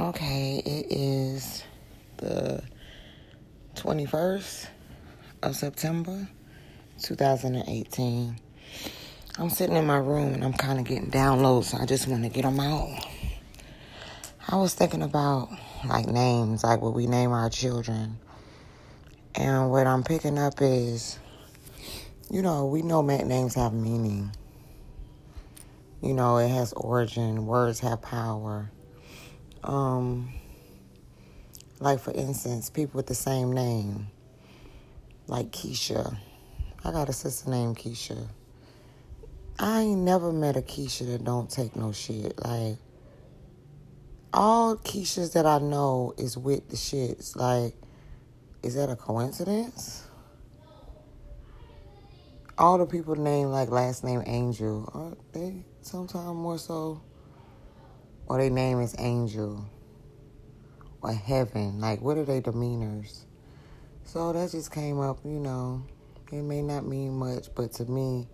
Okay, it is the 21st of September 2018. I'm sitting in my room and I'm kind of getting downloads, so I just want to get them out. I was thinking about like names, like what we name our children. And what I'm picking up is, you know, we know names have meaning. You know, it has origin, words have power. Um, like for instance, people with the same name, like Keisha. I got a sister named Keisha. I ain't never met a Keisha that don't take no shit. Like all Keishas that I know is with the shits. Like, is that a coincidence? All the people named like last name Angel, are they sometimes more so? Or their name is Angel or Heaven. Like, what are their demeanors? So that just came up, you know. It may not mean much, but to me,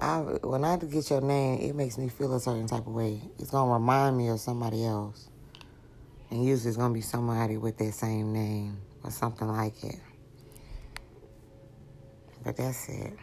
I when I get your name, it makes me feel a certain type of way. It's gonna remind me of somebody else, and usually it's gonna be somebody with that same name or something like it. But that's it.